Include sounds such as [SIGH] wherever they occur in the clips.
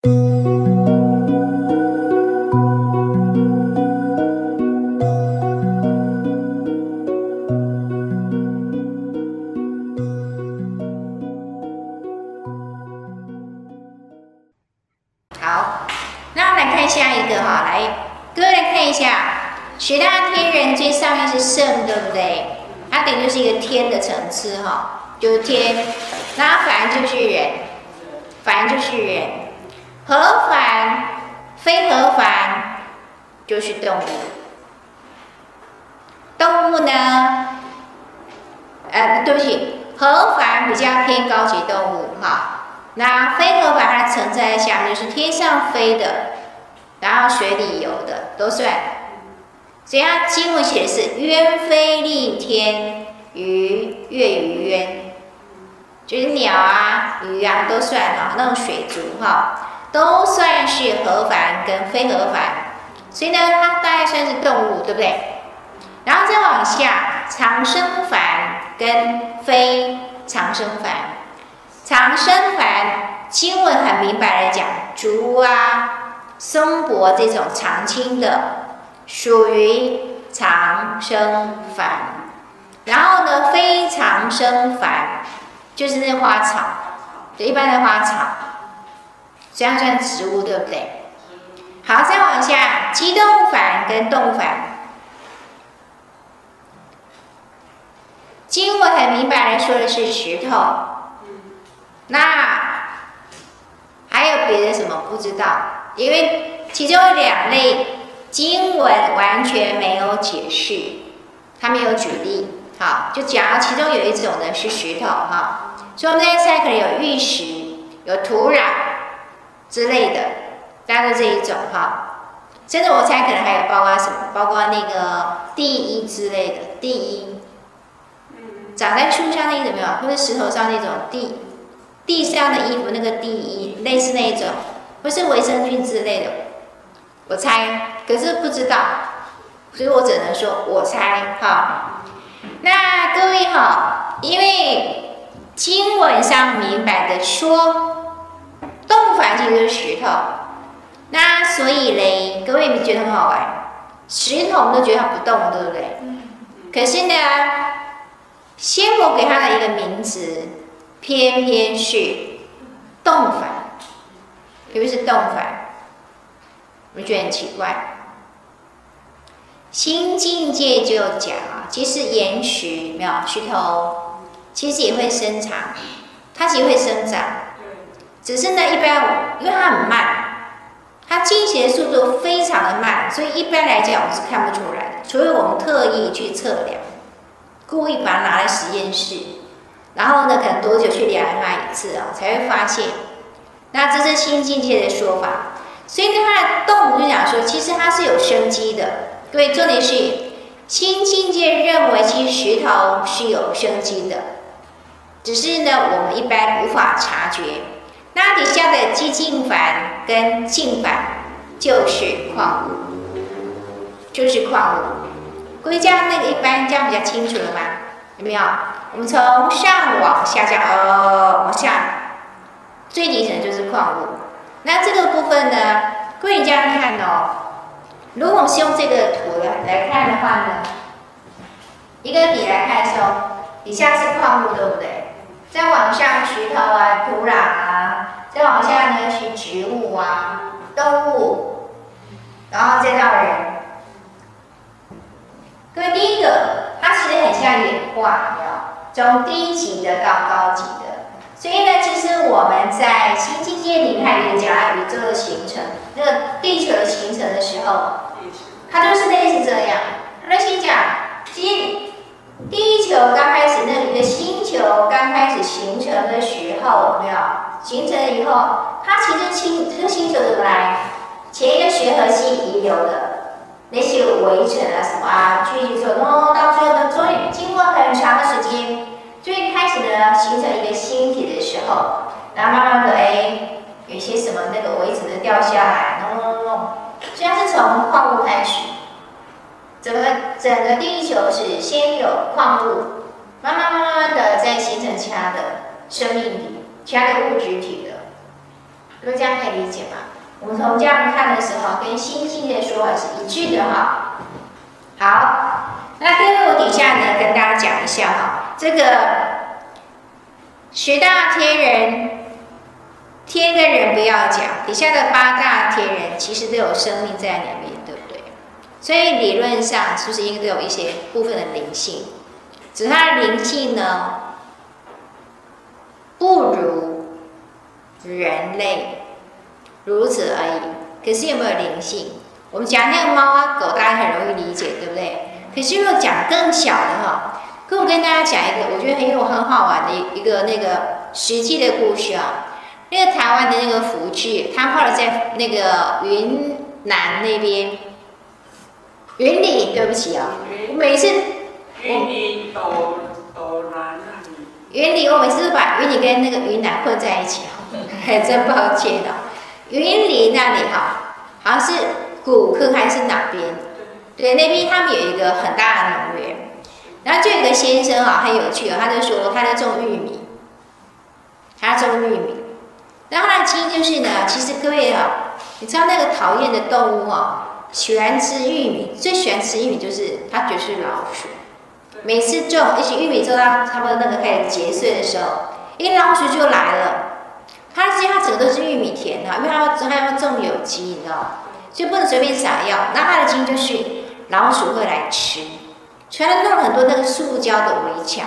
好，那我们来看下一个哈，来，各位来看一下，学大天人最上面是圣，对不对？它等于就是一个天的层次哈，就是天。那凡就是人，凡就是人，合凡非合凡就是动物。动物呢？呃，对不起，合凡比较偏高级动物哈。那非合凡它存在下面，就是天上飞的，然后水里游的都算。所以它经文写的是鸢飞戾天，鱼跃于渊，就是鸟啊、鱼啊都算哈，那种水族哈，都算是合凡跟非合凡。所以呢，它大概算是动物，对不对？然后再往下，长生凡跟非长生凡。长生凡，经文很明白来讲，竹啊、松柏这种常青的，属于长生凡。然后呢，非长生凡，就是那花草，就一般的花草，这样算植物，对不对？好，再往下，机动反跟动反，经文很明白的说的是石头。那还有别的什么不知道？因为其中有两类经文完全没有解释，他没有举例。好，就讲其中有一种呢是石头哈，所以我们在猜可能有玉石、有土壤之类的，大概这一种哈。甚至我猜可能还有包括什么，包括那个地衣之类的地衣，长在树上那种没有，或者石头上那种地。地上的衣服，那个地衣，类似那一种，不是维生菌之类的，我猜，可是不知道，所以我只能说我猜哈。那各位哈，因为经文上明白的说，就是石头，那所以嘞，各位你们觉得很好玩，石头我们都觉得它不动，对不对？可是呢，仙佛给它的一个名字。偏偏是动法，特别是动法，我觉得很奇怪。新境界就讲啊，其实岩石没有石头，其实也会生长，它其实会生长，只是呢，一般因为它很慢，它倾斜速度非常的慢，所以一般来讲我们是看不出来的，除非我们特意去测量，故意把它拿来实验室。然后呢，可能多久去量它一次啊，才会发现。那这是新境界的说法，所以呢它的动物就讲说，其实它是有生机的。各位，重点是新境界认为，其实石头是有生机的，只是呢，我们一般无法察觉。那底下的机净凡跟净凡就是矿物，就是矿物。各位，这样那个一般这样比较清楚了吗？有没有？我们从上往下讲，呃，往下，最底层就是矿物。那这个部分呢，各位这样看哦。如果我们是用这个图来来看的话呢，一个底来看的时候，底下是矿物，对不对？再往上，石头啊、土壤啊，再往下呢是植物啊、动物，然后再到人。各位，第一个，它其实很像演化，从低级的到高级的，所以呢，其实我们在新境界里看一个讲宇宙的形成，那个地球的形成的时候，它就是类似这样。那先讲，地地球刚开始那里的星球刚开始形成的时候，有没有？形成以后，它其实星这个星球怎么来？前一个学核系遗留的那些围城啊什么啊，聚集之后，到最后呢，终于经过很长的时间。最开始呢，形成一个星体的时候，然后慢慢的，哎，有些什么那个围子的掉下来，弄弄弄弄，虽然是从矿物开始，整个整个地球是先有矿物，慢慢慢慢的再形成其他的生命体、其他的物质体的。大家可以理解吗？我们从这样看的时候，跟星星的说法是一致的哈。好，那第二底下呢，跟大家讲一下哈，这个十大天人，天跟人不要讲，底下的八大天人其实都有生命在里面，所以理论上是不是应该都有一些部分的灵性？只是它的灵性呢，不如人类如此而已。可是有没有灵性？我们讲那个猫啊狗，大家很容易理解，对不对？可是如果讲更小的哈，跟我跟大家讲一个，我觉得很有很好玩的一一个那个实际的故事啊。那个台湾的那个福聚，他后来在那个云南那边，云里，对不起啊，我每次云里斗斗南云里，我每次都把云里跟那个云南混在一起啊，还 [LAUGHS] 真抱歉的。云里那里哈，好像是古坑还是哪边？对，那边他们有一个很大的农园，然后就有一个先生啊，很有趣啊，他就说他在种玉米，他在种玉米。然后他的基因就是呢，其实各位啊，你知道那个讨厌的动物啊，喜欢吃玉米，最喜欢吃玉米就是它就是老鼠。每次种，一些玉米种到差不多那个开始结穗的时候，一老鼠就来了。它其实它整个都是玉米田的，因为它要它要种有机，你知道吗？就不能随便撒药。那它的基因就是老鼠会来吃，所以它弄了很多那个塑胶的围墙，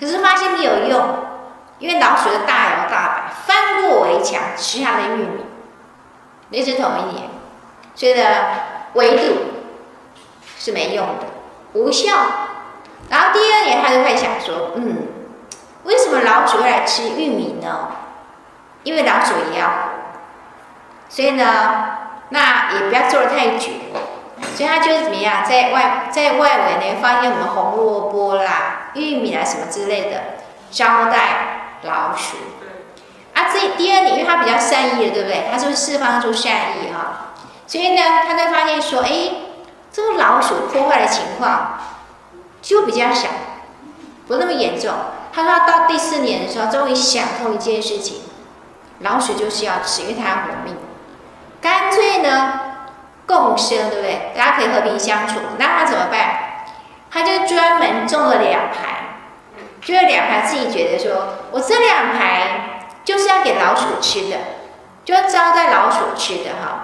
可是发现没有用。因为老鼠的大摇大摆翻过围墙吃它的玉米，那是同一年，所以呢，围堵是没用的，无效。然后第二年他就开始想说，嗯，为什么老鼠会来吃玉米呢？因为老鼠也要，所以呢，那也不要做的太绝，所以他就是怎么样，在外在外围呢放一些什么红萝卜啦、玉米啊什么之类的招待。老鼠，啊，这第二年，因为他比较善意的，对不对？他是不是释放出善意哈？所以呢，他才发现说，哎，这个老鼠破坏的情。况就比较小，不那么严重。他说到第四年的时候，终于想通一件事情：老鼠就是要吃，因为它要活命。干脆呢，共生，对不对？大家可以和平相处。那他怎么办？他就专门种了两排。就是两排自己觉得说，我这两排就是要给老鼠吃的，就要招待老鼠吃的哈。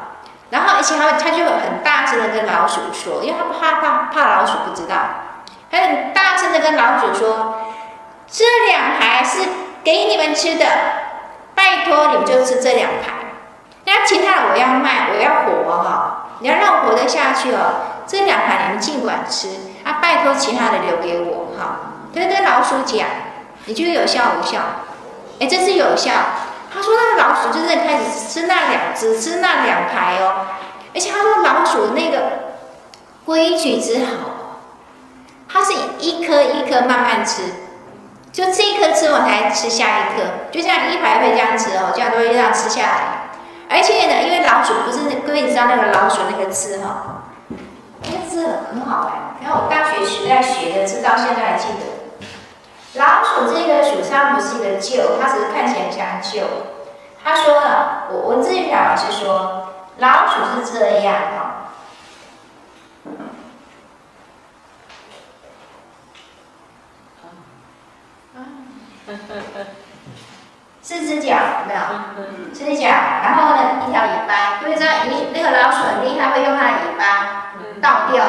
然后而且他他就很大声的跟老鼠说，因为他怕怕怕老鼠不知道，他很大声的跟老鼠说，这两排是给你们吃的，拜托你们就吃这两排。那其他的我要卖，我要活哈，你要让我活得下去哦。这两排你们尽管吃，啊，拜托其他的留给我哈。他就跟老鼠讲，你觉得有效无效？哎，这是有效。他说那个老鼠就是开始吃那两只，吃那两排哦。而且他说老鼠那个规矩之好，它是一颗一颗慢慢吃，就这一颗吃完才吃下一颗，就这样一排一排这样吃哦，这样都会这样吃下来。而且呢，因为老鼠不是各位你知道那个老鼠那个刺哈，那个刺很好玩。然后我大学时代学的，直到现在还记得。老鼠这个鼠上不是一个旧，它只是看起来像旧。他说了，我文字表老师说，老鼠是这样哈，[LAUGHS] 四只脚有没有？四只脚，然后呢，一条尾巴。各位知道，你那个老鼠很厉害，会用它的尾巴倒掉。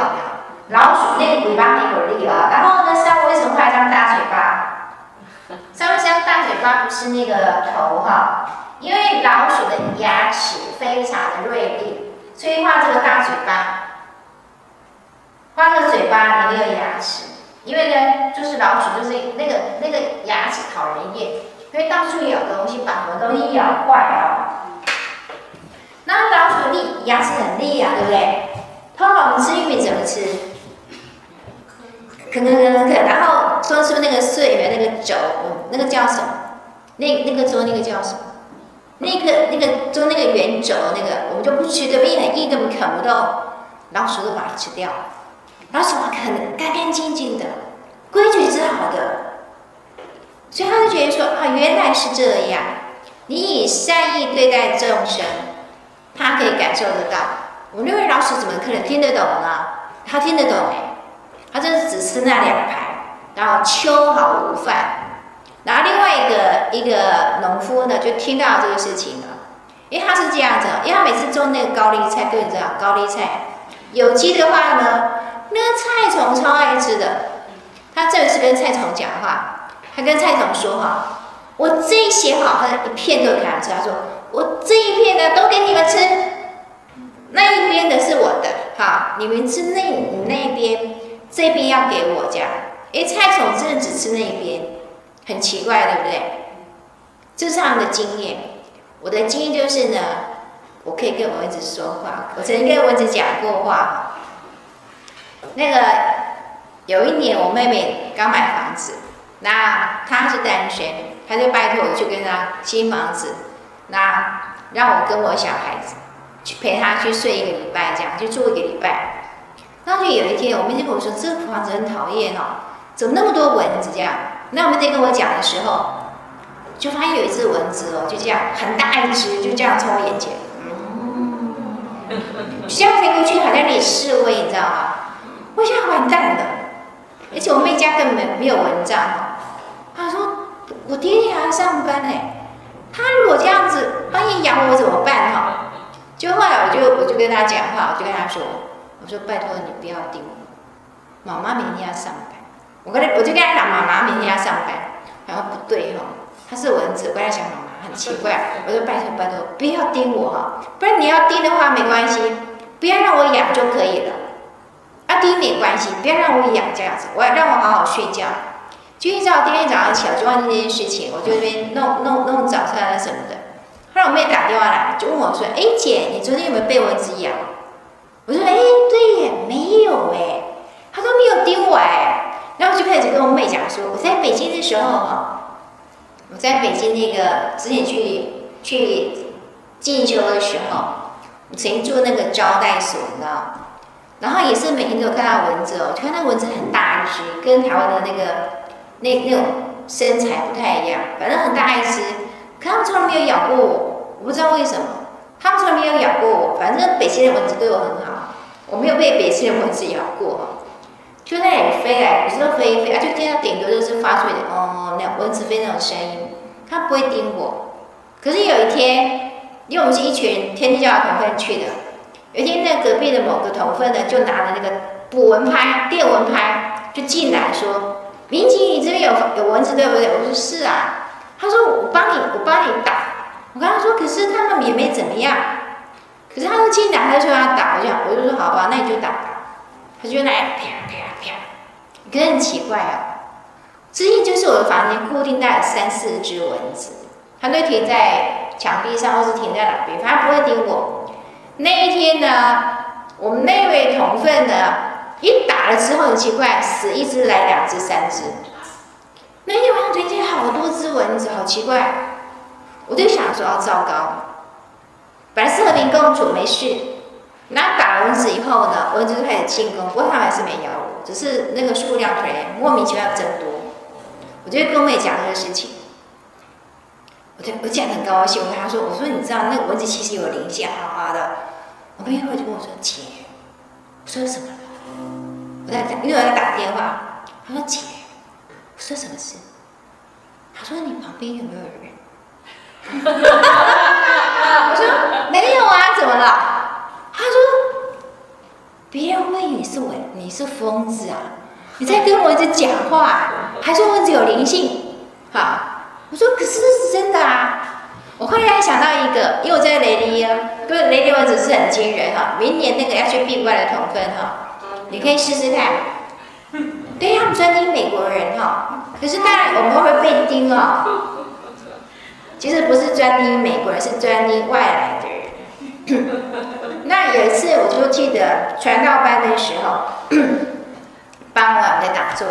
老鼠那个尾巴很有力啊，然后呢，上面为什么会有这样大嘴巴？上面像大嘴巴不是那个头哈，因为老鼠的牙齿非常的锐利，所以画这个大嘴巴，画个嘴巴里面有牙齿，因为呢，就是老鼠就是那个那个牙齿讨人厌，因为到处咬东西，把什么东西咬坏啊。那老鼠利牙齿很利啊，对不对？通常我们吃玉米怎么吃？啃啃啃啃啃，然后说出那个碎的那个轴，那个叫什么？那那个做那个叫什么？那个那个做那个圆轴那个，我们就不吃，对不对？硬，根本啃不动，老鼠都把它吃掉。老鼠啃得干干净净的，规矩是好的，所以他就觉得说啊，原来是这样。你以善意对待众生，他可以感受得到。我那位老鼠怎么可能听得懂呢？他听得懂哎，他就是只吃那两盘，然后秋毫无犯。然后另外一个一个农夫呢，就听到这个事情了，因为他是这样子，因为他每次种那个高丽菜，各位知道高丽菜有机的话呢，那个菜虫超爱吃的。他这次跟菜虫讲话，他跟菜虫说哈，我这一些好，他一片都给他吃。他说我这一片呢都给你们吃，那一边的是我的，好，你们吃那你那边，这边要给我这样。哎，菜虫真的只吃那一边。很奇怪，对不对？这是他们的经验。我的经验就是呢，我可以跟蚊子说话。我曾经跟蚊子讲过话。那个有一年，我妹妹刚买房子，那她是单身，她就拜托我去跟她新房子，那让我跟我小孩子去陪她去睡一个礼拜，这样就住一个礼拜。然后就有一天，我妹妹跟我说：“这房子很讨厌哦，怎么那么多蚊子？”这样。那我们在跟我讲的时候，就发现有一只蚊子哦，就这样很大一只，就这样从我眼前，嗯，这样飞过去，好像你示威，你知道吗？我想完蛋了，而且我妹家根本没有蚊帐。她说：“我爹爹还要上班呢，他如果这样子万一咬我怎么办？”哈，就后来我就我就跟他讲话，我就跟他说：“我说拜托你不要叮我，妈妈明天要上班。”我跟他，我就跟他讲，妈妈明天要上班，然后不对哈，他是蚊子，我跟他讲，妈妈很奇怪，我说拜托拜托，不要叮我哈，不然你要叮的话没关系，不要让我痒就可以了，啊叮没关系，不要让我痒这样子，我要让我好好睡觉。就一早第二天早上起来就忘记这件事情，我就这边弄弄弄早餐啊什么的，后来我妹打电话来就问我说，哎姐，你昨天有没有被蚊子咬？我说哎对耶，没有哎，她说没有叮我哎。然后就开始跟我妹讲说，我在北京的时候哈，我在北京那个之前去去进修的时候，我曾经住那个招待所，你知道，然后也是每天都有看到蚊子哦，就看到蚊子很大一只，跟台湾的那个那那种身材不太一样，反正很大一只，可他们从来没有咬过我，我不知道为什么，他们从来没有咬过我，反正北京的蚊子对我很好，我没有被北京的蚊子咬过。就在那里飞来，有时候飞一飞啊，就听到顶多就是发出一点哦，那蚊子飞那种声音，它不会叮我。可是有一天，因为我们是一群天天教的同分去的，有一天在隔壁的某个同分呢，就拿了那个捕蚊拍、电蚊拍，就进来说：“民警，你这边有有蚊子对不对？”我说：“是啊。”他说：“我帮你，我帮你打。”我跟他说：“可是他们也没怎么样。”可是他说进来，他就说要打，我就我就说：“好吧，那你就打。”他就来啪啪。可是很奇怪哦，之前就是我的房间固定带了三四只蚊子，它都停在墙壁上，或是停在哪边，反正不会叮我。那一天呢，我们那位同分呢，一打了之后很奇怪，死一只来两只三只。那天晚上突然好多只蚊子，好奇怪，我就想说，哦，糟糕，本来是和平共处没事，那打蚊子以后呢，蚊子就开始进攻，不过它还是没咬。只是那个数量可能莫名其妙增多，我就跟我妹讲这个事情，我就我讲很高兴，我跟她说，我说你知道那个蚊子其实有灵性，哈哈的。我妹妹就跟我说姐，我说什么？我在因为我在打电话，她说姐，我说什么事？她说你旁边有没有人？[LAUGHS] 我说没有啊，怎么了？她说。别人问你是蚊，你是疯子啊！你在跟蚊子讲话，还说蚊子有灵性，哈！我说可是这是真的啊！我后来想到一个，因为我在雷迪啊，不是雷迪蚊子是很惊人哈。明年那个 H B Y 的同分哈，你可以试试看。对，他们专盯美国人哈，可是当然我们会被盯哦。其实不是专盯美国人，是专盯外来的人。那有一次，我就记得传道班的时候，傍晚在打坐，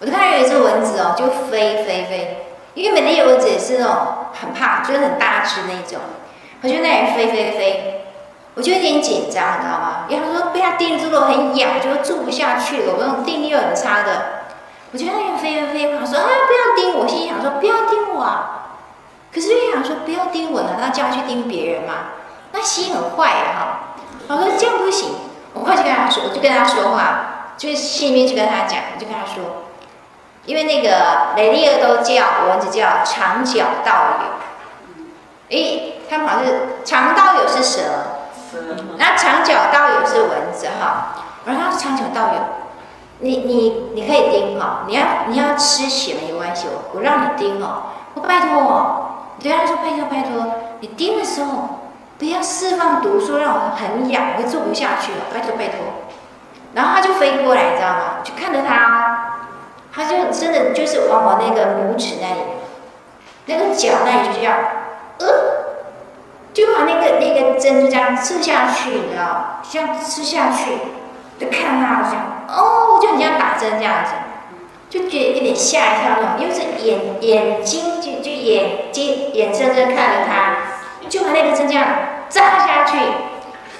我就看到有一只蚊子哦，就飞飞飞，因为美丽的蚊子也是那种很怕，就是很大只那种，我就那里飞飞飞，我就有点紧张，你知道吗？因为他说被它叮住了，很痒，就住不下去了，我那种定力又很差的，我觉得那里飞飞飞，我说啊不要叮我，心里想说不要叮我啊。可是又想说不要盯我，难道叫去盯别人吗？那心很坏哈。我说这样不行，我快去跟他说，我就跟他说话，就是心里面就跟他讲，我就跟他说，因为那个雷利尔都叫蚊子叫长脚道友，诶，他们好像是长道友是蛇，那长脚道友是蚊子哈。而他是长脚道友，你你你可以叮哈，你要你要吃血没关系，我我让你叮哦，我拜托哦，对他说拜托拜托，你盯的时候不要释放毒素，让我很痒，我会做不下去了，拜托拜托。然后他就飞过来，你知道吗？就看着他，他就真的就是往我那个拇指那里，那个脚那里就这样，呃，就把那个那个针就这样刺下去，你知道，这样刺下去。就看他好像哦，就很像打针这样子，就觉得有点吓一跳那种，因为是眼眼睛就就眼睛眼睁睁看着他，就把那个针这样扎下去，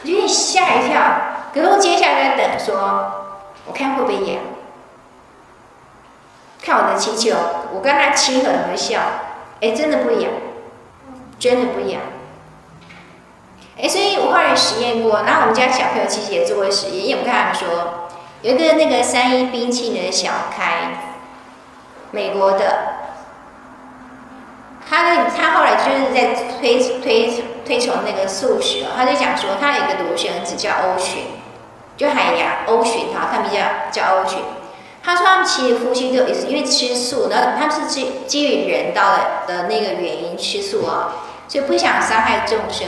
有点吓一跳。可是我接下来在等说，我看会不会痒，看我的气球，我跟他亲和和笑，哎，真的不痒，真的不痒。哎，所以我后来实验过，然后我们家小朋友其实也做过实验，因为我跟他们说，有一个那个三一冰淇淋的小开，美国的，他的他后来就是在推推推崇那个素食，他就讲说，他有一个独生子叫欧寻，就海洋欧寻哈，他们叫叫欧寻，他说他们其实夫妻就也是因为吃素，然后他们是基基于人道的的那个原因吃素啊，所以不想伤害众生。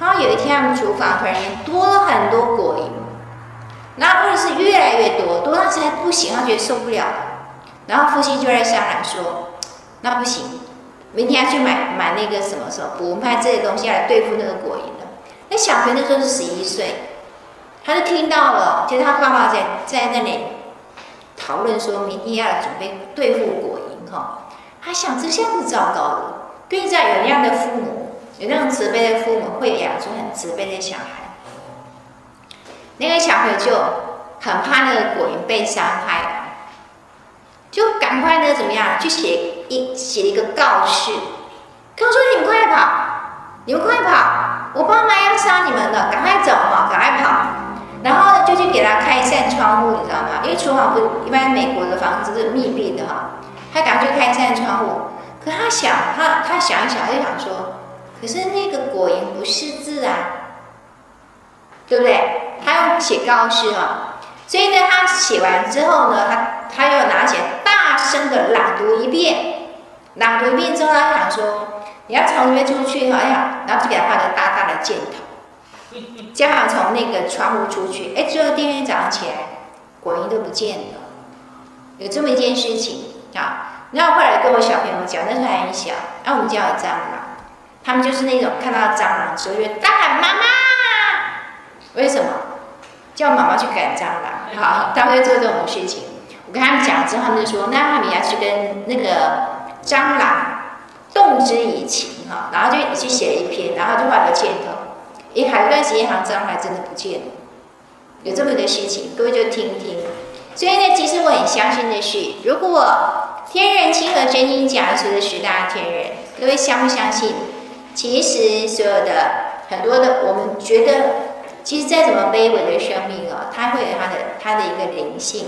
然后有一天，他们厨房突然间多了很多果蝇，然后或者是越来越多，多到实在不行，他觉得受不了了。然后夫妻就在商量说：“那不行，明天要去买买那个什么什么补派这些东西来对付那个果蝇的。”那小朋友那时候是十一岁，他就听到了，就是他爸爸在在那里讨论说明天要准备对付果蝇哈。他想这下子糟糕了，对在有那样的父母。有那种慈悲的父母会养出很慈悲的小孩，那个小朋友就很怕那个果蝇被伤害，赶快呢怎么样去写一写一个告示，跟我说你们快跑，你们快跑，我爸妈要杀你们了，赶快走哈，赶快跑，然后呢就去给他开一扇窗户，你知道吗？因为厨房不一般美国的房子是密闭的哈，他赶快去开一扇窗户，可他想他他想一想他就想说。可是那个果蝇不识字啊，对不对？他要写告示啊，所以呢，他写完之后呢，他他又拿起来声的朗读一遍，朗读一遍之后，他想说，你要从里面出去，哎呀，然后就给他画个大大的箭头，这样从那个窗户出去。哎，最后第二天早上起来，果蝇都不见了，有这么一件事情啊。然后后来跟我小朋友讲，那时候还很小，然后我们家有蟑螂。他们就是那种看到蟑螂之后就大喊妈妈，为什么？叫妈妈去赶蟑螂。好，他会做这种事情。我跟他们讲之后，他们就说：“那他们要去跟那个蟑螂动之以情哈。”然后就去写了一篇，然后就画了箭头。一还有一段时间，好像蟑螂还真的不见了。有这么一个事情，各位就听听。所以呢，其实我很相信的是，如果天人亲和真经讲述的十大天人，各位相不相信？其实，所有的很多的，我们觉得，其实再怎么卑微的生命啊，它会有它的它的一个灵性。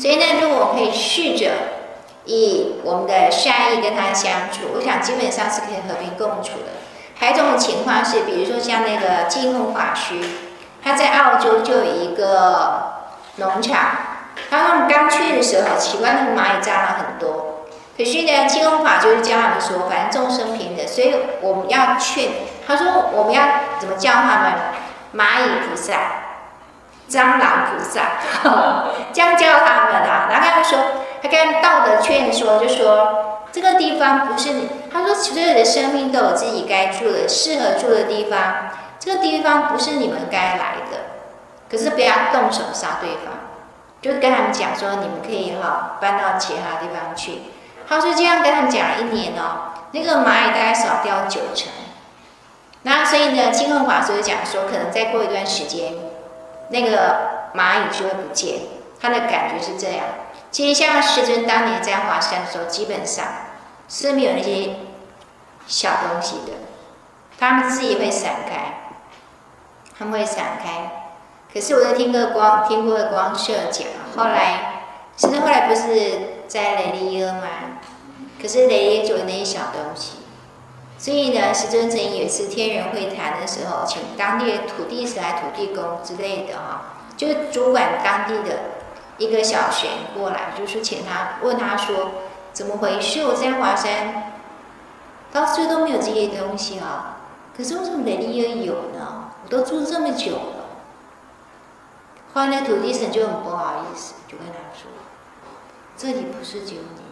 所以呢，如果我可以试着以我们的善意跟他相处，我想基本上是可以和平共处的。还有一种情况是，比如说像那个净空法师，他在澳洲就有一个农场，他们刚去的时候，奇怪那个蚂蚁蟑螂很多。可是呢，净空法就是教他们说，反正众生平等，所以我们要劝。他说我们要怎么教他们？蚂蚁菩萨、蟑螂菩萨，这样教他们啊。然后他说，他跟道德劝说，就说这个地方不是你。他说所有的生命都有自己该住的、适合住的地方，这个地方不是你们该来的。可是不要动手杀对方，就跟他们讲说，你们可以哈搬到其他地方去。他说这样跟他们讲了一年哦，那个蚂蚁大概少掉九成。那所以呢，净空法师就讲说，可能再过一段时间，那个蚂蚁就会不见。他的感觉是这样。其实像师尊当年在华山的时候，基本上是没有那些小东西的，他们自己会散开，他们会散开。可是我在听个光听过的光社讲，后来其实后来不是在雷利耶吗？可是雷利耶做的那些小东西，所以呢，石尊曾有一次天人会谈的时候，请当地的土地神来、土地公之类的哈，就主管当地的一个小玄过来，就是请他问他说，怎么回事？我在华山。到处都没有这些东西啊，可是为什么雷利又有呢？我都住这么久了。后来土地神就很不好意思，就跟他说：“这里不是只有您一个，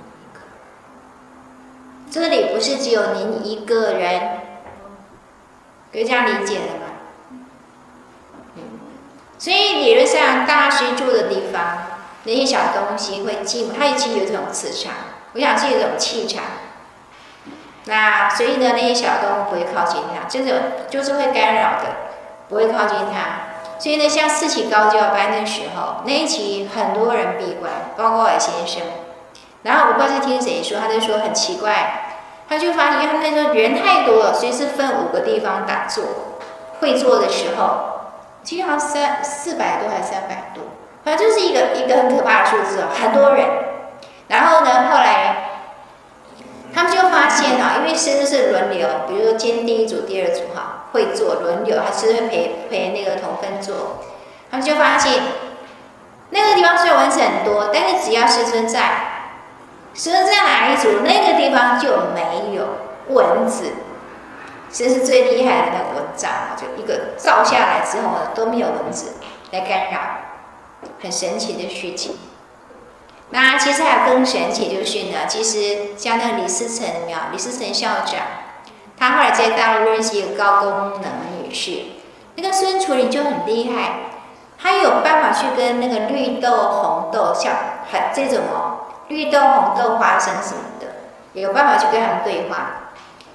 这里不是只有您一个人。”可以这样理解的吗？所以理论上，大师住的地方，那些小东西会进，它已经有这种磁场，我想是有这种气场。那所以呢，那些小动物不会靠近它，这种就是会干扰的，不会靠近它。所以呢，像四期高教班的时候，那一期很多人闭关，包括我先生。然后我不知道是听谁说，他就说很奇怪，他就发现他们那时候人太多了，所以是分五个地方打坐。会坐的时候，经常三四百多还是三百多，反正就是一个一个很可怕的数字哦，很多人。然后呢，后来。他们就发现哈，因为师尊是轮流，比如说今天第一组、第二组哈，会做轮流，还是会陪陪那个同分做。他们就发现那个地方虽然蚊子很多，但是只要师尊在，所以在哪一组，那个地方就没有蚊子。这是最厉害的那个蚊帐，就一个照下来之后呢，都没有蚊子来干扰，很神奇的事情。那其实还有更神奇，就是呢，其实像那个李思成，没有？李思成校长，他后来在大陆认识一个高功能女士，那个孙楚林就很厉害，他有办法去跟那个绿豆、红豆，像很这种哦，绿豆、红豆、花生什么的，有办法去跟他们对话。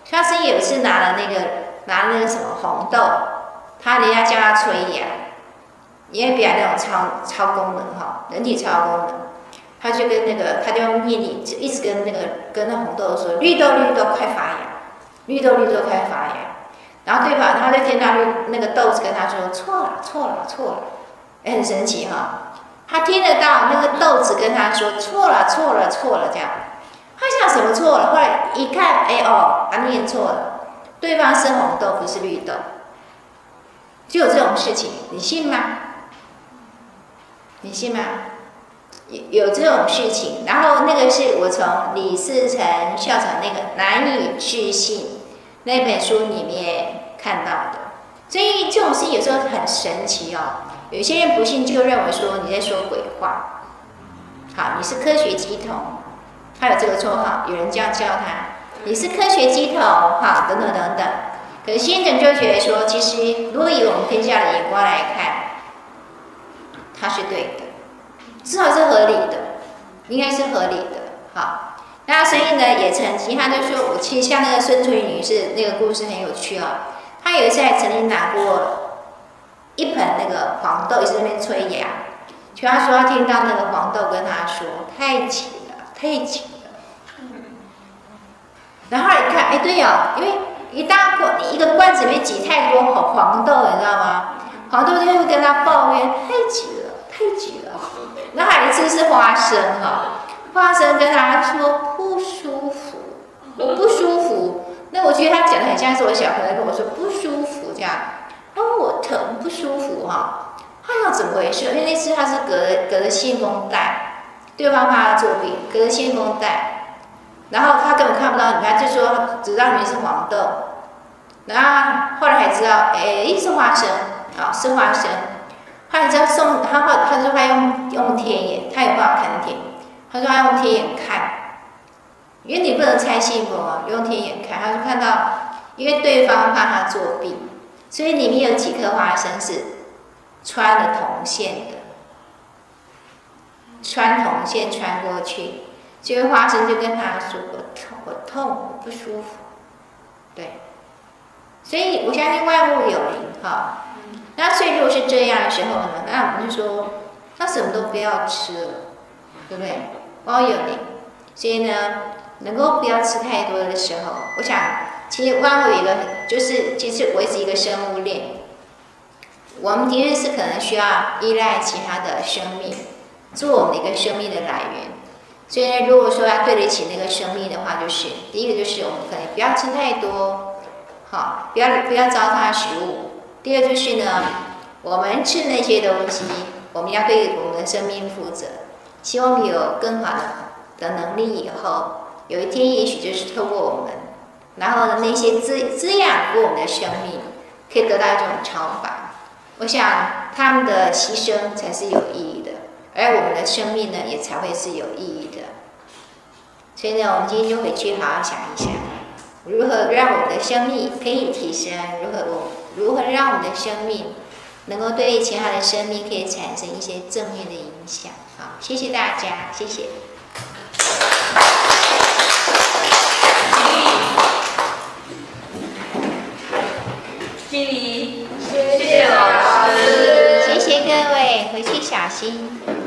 他是有一次拿了那个拿了那个什么红豆，他人家叫他吹痒，因为比较那种超超功能哈，人体超功能。他就跟那个，他就用念力，就一直跟那个跟那红豆说：“绿豆绿豆快发芽，绿豆绿豆快发芽。”然后对吧？他就听到绿那个豆子跟他说：“错了错了错了。”哎，很神奇哈！他听得到那个豆子跟他说：“错了错了错了。”这样，他想什么错了？后来一看，哎哦，他念错了，对方是红豆，不是绿豆。就有这种事情，你信吗？你信吗？有有这种事情，然后那个是我从李嗣涔校长那个《难以置信》那本书里面看到的，所以这种事有时候很神奇哦。有些人不信，就认为说你在说鬼话。好，你是科学鸡头，他有这个绰号，有人这样叫他，你是科学鸡头，好，等等等等。可是新人就觉得说，其实如果以我们天下的眼光来看，他是对的。至少是合理的，应该是合理的。好，那所以呢，也曾经他就说，我其实像那个孙翠女士那个故事很有趣啊。她有一次还曾经拿过一盆那个黄豆，一直在那边催芽。就他说他听到那个黄豆跟他说：“太挤了，太挤了。[LAUGHS] ”然后你看，哎，对哦，因为一大罐一个罐子里面挤太多黄黄豆，你知道吗？黄豆就会跟他抱怨：“太挤了，太挤了。”那还有一次是花生哈，花生跟他说不舒服，我不舒服。那我觉得他讲的很像是我小朋友跟我说不舒服这样，哦，我疼不舒服哈。他要怎么回事？因为那次他是隔着隔着信封袋，对方怕他作弊，隔着信封袋，然后他根本看不到，你看就说只知道里面是黄豆，然后后来才知道，哎，是花生，啊，是花生。他你知道送他后，他说他用用天眼，他也不好看天。他说他用天眼看，因为你不能拆信封啊，用天眼看。他就看到，因为对方怕他作弊，所以里面有几颗花生是穿了铜线的，穿铜线穿过去，结果花生就跟他说我痛，我痛，我不舒服。对，所以我相信万物有灵哈。那所以如果是这样的时候呢，那我们就说，那什么都不要吃了，对不对？万物有灵，所以呢，能够不要吃太多的时候，我想其实万物一个，就是其实维持一个生物链。我们的确是可能需要依赖其他的生命，做我们的一个生命的来源。所以呢，如果说要对得起那个生命的话，就是第一个就是我们可能不要吃太多，好，不要不要糟蹋食物。第二就是呢，我们吃那些东西，我们要对我们的生命负责。希望你有更好的的能力以后，有一天也许就是透过我们，然后呢那些滋滋养过我们的生命，可以得到一种超拔。我想他们的牺牲才是有意义的，而我们的生命呢，也才会是有意义的。所以呢，我们今天就回去好好想一想，如何让我们的生命可以提升，如何我如何让我们的生命能够对其他的生命可以产生一些正面的影响。好，谢谢大家，谢谢。回去小心。